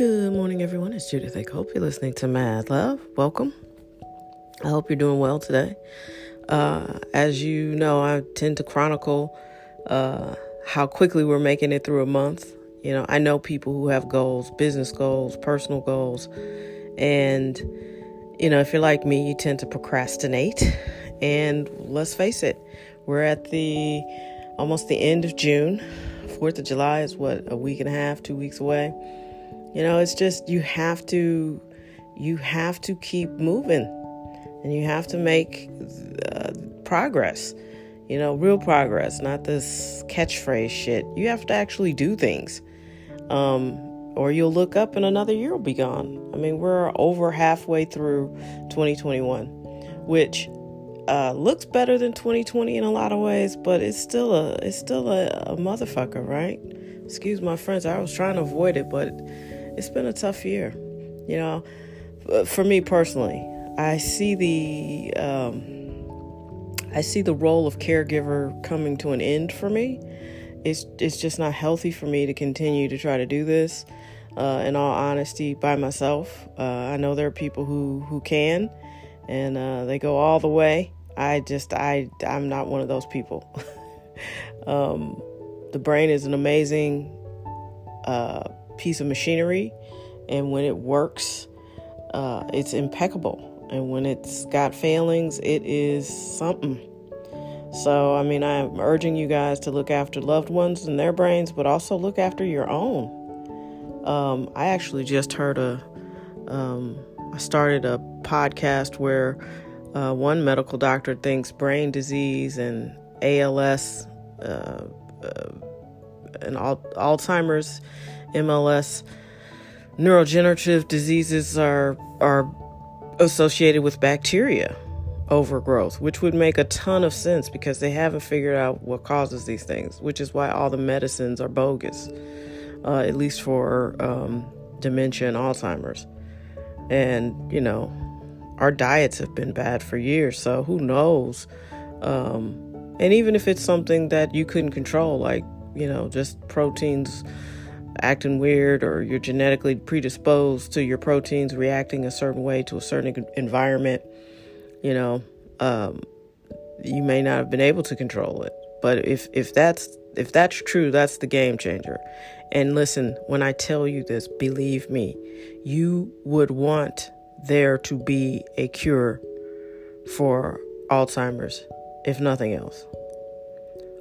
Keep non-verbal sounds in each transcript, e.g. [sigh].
Good morning, everyone. It's Judith I Hope you're listening to Mad Love. Welcome. I hope you're doing well today. Uh, as you know, I tend to chronicle uh, how quickly we're making it through a month. You know, I know people who have goals, business goals, personal goals, and you know, if you're like me, you tend to procrastinate. And let's face it, we're at the almost the end of June. Fourth of July is what a week and a half, two weeks away. You know, it's just you have to you have to keep moving and you have to make uh, progress. You know, real progress, not this catchphrase shit. You have to actually do things. Um, or you'll look up and another year will be gone. I mean, we're over halfway through 2021, which uh, looks better than 2020 in a lot of ways, but it's still a it's still a, a motherfucker, right? Excuse my friends. I was trying to avoid it, but it's been a tough year. You know, for me personally, I see the um, I see the role of caregiver coming to an end for me. It's it's just not healthy for me to continue to try to do this. Uh, in all honesty, by myself, uh, I know there are people who who can, and uh, they go all the way. I just I I'm not one of those people. [laughs] um, the brain is an amazing uh, piece of machinery, and when it works, uh, it's impeccable. And when it's got failings, it is something. So, I mean, I'm urging you guys to look after loved ones and their brains, but also look after your own. Um, I actually just heard a, um, I started a podcast where uh, one medical doctor thinks brain disease and ALS uh, uh, and al- Alzheimer's MLS, neurodegenerative diseases are are associated with bacteria overgrowth, which would make a ton of sense because they haven't figured out what causes these things, which is why all the medicines are bogus, uh, at least for um, dementia and Alzheimer's. And, you know, our diets have been bad for years, so who knows? Um, and even if it's something that you couldn't control, like, you know, just proteins acting weird or you're genetically predisposed to your proteins reacting a certain way to a certain environment, you know, um, you may not have been able to control it. But if if that's if that's true, that's the game changer. And listen, when I tell you this, believe me, you would want there to be a cure for Alzheimer's, if nothing else.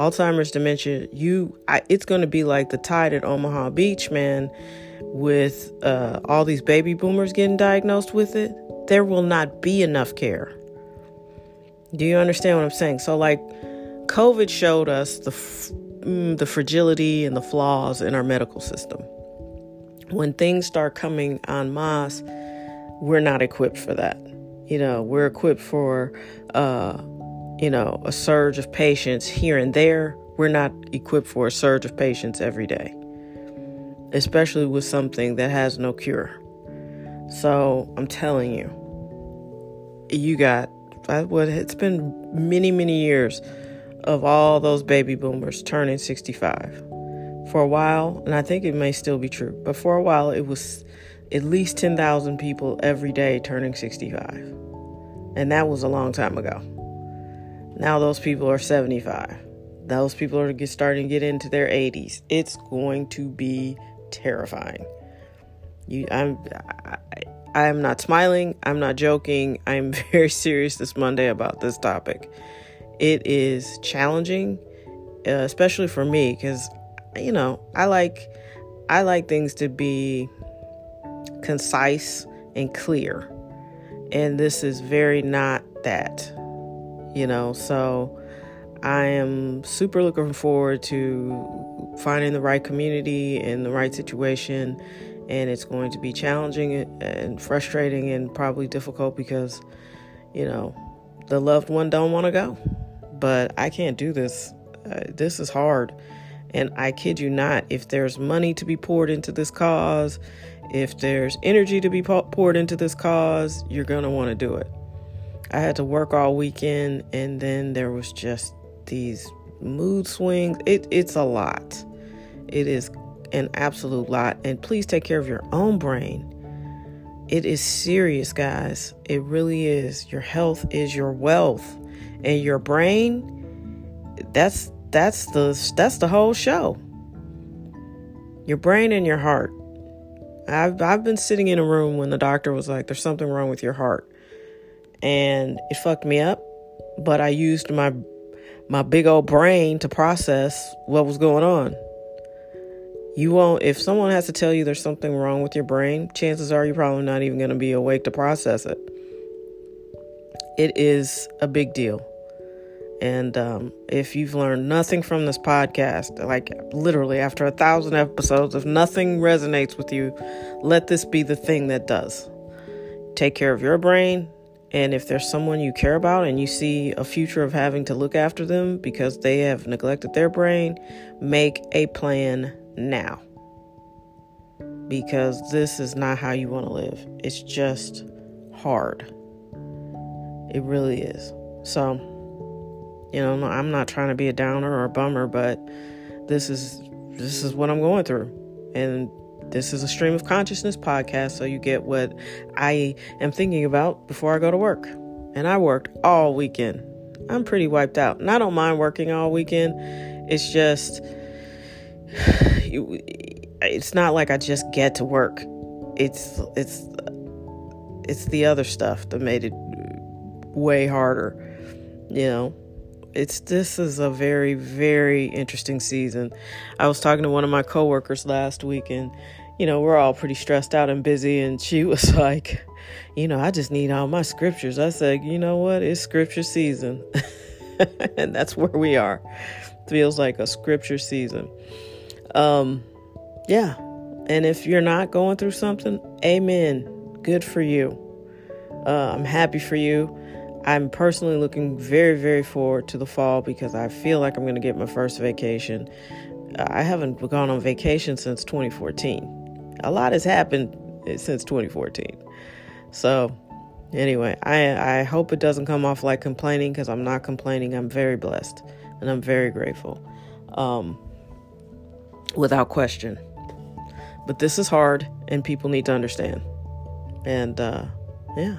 Alzheimer's dementia, you I, it's going to be like the tide at Omaha Beach, man, with uh, all these baby boomers getting diagnosed with it. There will not be enough care. Do you understand what I'm saying? So, like, COVID showed us the mm, the fragility and the flaws in our medical system. When things start coming en masse, we're not equipped for that. You know, we're equipped for uh, you know, a surge of patients here and there. We're not equipped for a surge of patients every day, especially with something that has no cure. So I'm telling you, you got what it's been many, many years of all those baby boomers turning 65. For a while, and I think it may still be true, but for a while it was at least 10,000 people every day turning 65. And that was a long time ago. Now those people are 75. Those people are get, starting to get into their 80s. It's going to be terrifying. You, I'm, I, I'm not smiling. I'm not joking. I'm [laughs] very serious this Monday about this topic. It is challenging, uh, especially for me, because you know I like I like things to be concise and clear, and this is very not that you know, so I am super looking forward to finding the right community and the right situation. And it's going to be challenging and frustrating and probably difficult because, you know, the loved one don't want to go. But I can't do this. Uh, this is hard. And I kid you not, if there's money to be poured into this cause, if there's energy to be poured into this cause, you're going to want to do it. I had to work all weekend, and then there was just these mood swings. It, it's a lot. It is an absolute lot. And please take care of your own brain. It is serious, guys. It really is. Your health is your wealth. And your brain, that's that's the that's the whole show. Your brain and your heart. I've I've been sitting in a room when the doctor was like, "There's something wrong with your heart," and it fucked me up. But I used my my big old brain to process what was going on. You won't, if someone has to tell you there's something wrong with your brain, chances are you're probably not even going to be awake to process it. It is a big deal. And um, if you've learned nothing from this podcast, like literally after a thousand episodes, if nothing resonates with you, let this be the thing that does. Take care of your brain, and if there's someone you care about and you see a future of having to look after them because they have neglected their brain, make a plan now. Because this is not how you want to live. It's just hard. It really is. So, you know, I'm not trying to be a downer or a bummer, but this is this is what I'm going through. And this is a stream of consciousness podcast, so you get what I am thinking about before I go to work. And I worked all weekend. I'm pretty wiped out. And I don't mind working all weekend. It's just, [sighs] it's not like I just get to work. It's, it's, it's the other stuff that made it way harder. You know, it's this is a very very interesting season. I was talking to one of my coworkers last week and you know, we're all pretty stressed out and busy. And she [laughs] was like, you know, I just need all my scriptures. I said, you know what? It's scripture season. [laughs] and that's where we are. Feels like a scripture season. Um, yeah. And if you're not going through something, amen. Good for you. Uh, I'm happy for you. I'm personally looking very, very forward to the fall because I feel like I'm going to get my first vacation. I haven't gone on vacation since 2014 a lot has happened since 2014. So, anyway, I I hope it doesn't come off like complaining because I'm not complaining. I'm very blessed and I'm very grateful, um, without question. But this is hard, and people need to understand. And uh, yeah.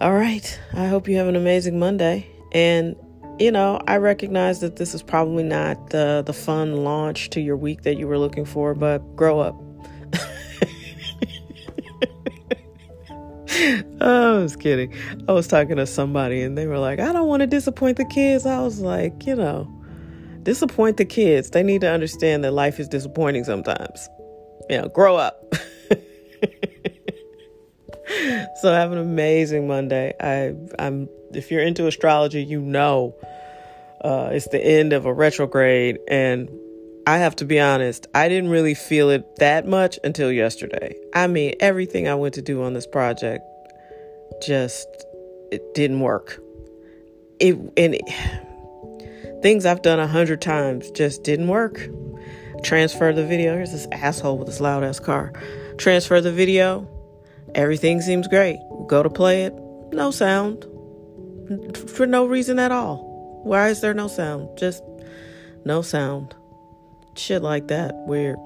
All right. I hope you have an amazing Monday. And you know, I recognize that this is probably not the the fun launch to your week that you were looking for, but grow up. [laughs] oh, I was kidding. I was talking to somebody and they were like, I don't want to disappoint the kids. I was like, you know, disappoint the kids. They need to understand that life is disappointing sometimes. You know, grow up. [laughs] [laughs] so have an amazing Monday. I I'm if you're into astrology, you know uh, it's the end of a retrograde and I have to be honest, I didn't really feel it that much until yesterday. I mean, everything I went to do on this project just it didn't work. It and it, things I've done a hundred times just didn't work. Transfer the video. Here's this asshole with this loud ass car. Transfer the video. Everything seems great. Go to play it. No sound. For no reason at all. Why is there no sound? Just no sound. Shit like that. Weird.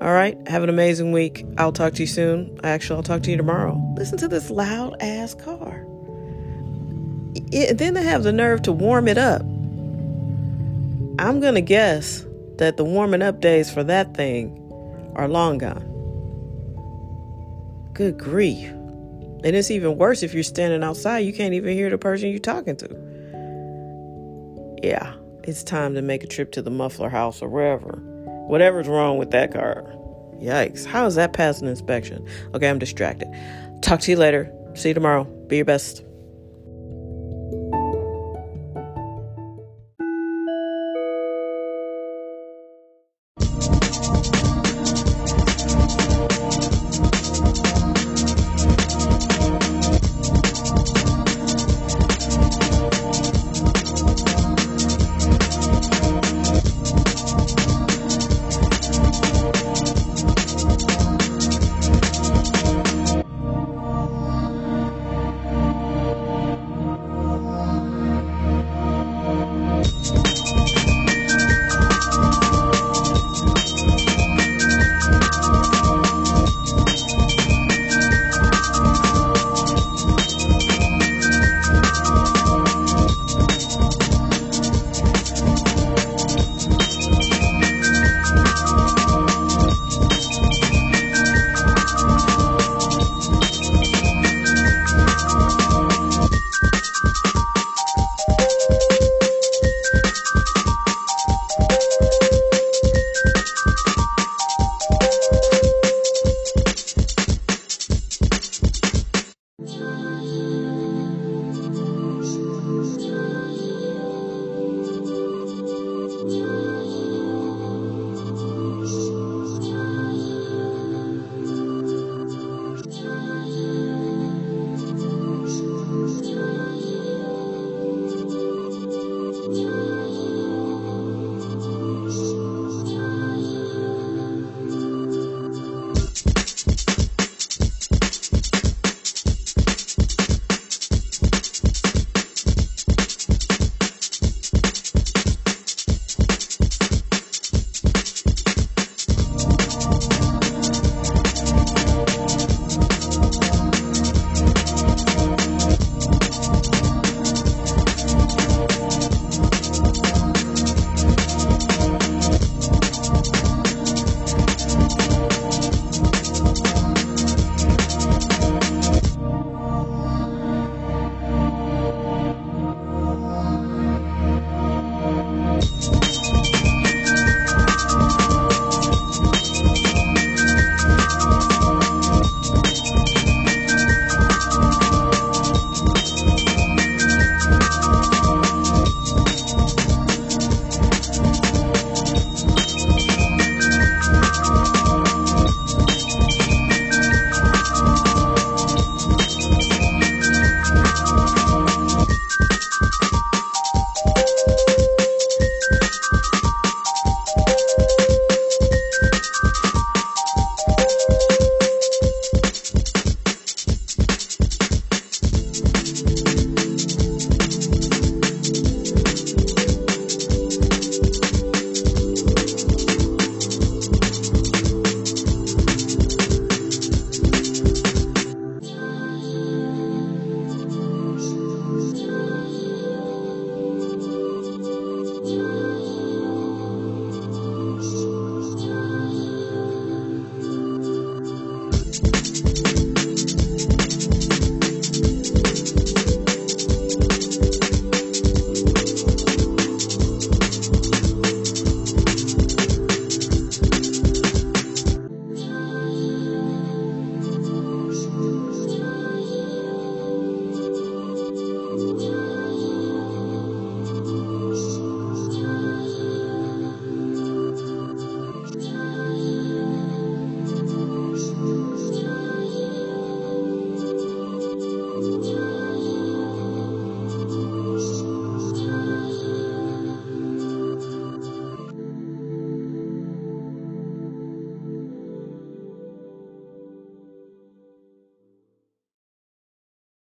All right. Have an amazing week. I'll talk to you soon. Actually, I'll talk to you tomorrow. Listen to this loud ass car. It, then they have the nerve to warm it up. I'm going to guess that the warming up days for that thing are long gone. Good grief. And it's even worse if you're standing outside. You can't even hear the person you're talking to. Yeah it's time to make a trip to the muffler house or wherever. Whatever's wrong with that car. Yikes. How is that passing inspection? Okay, I'm distracted. Talk to you later. See you tomorrow. Be your best.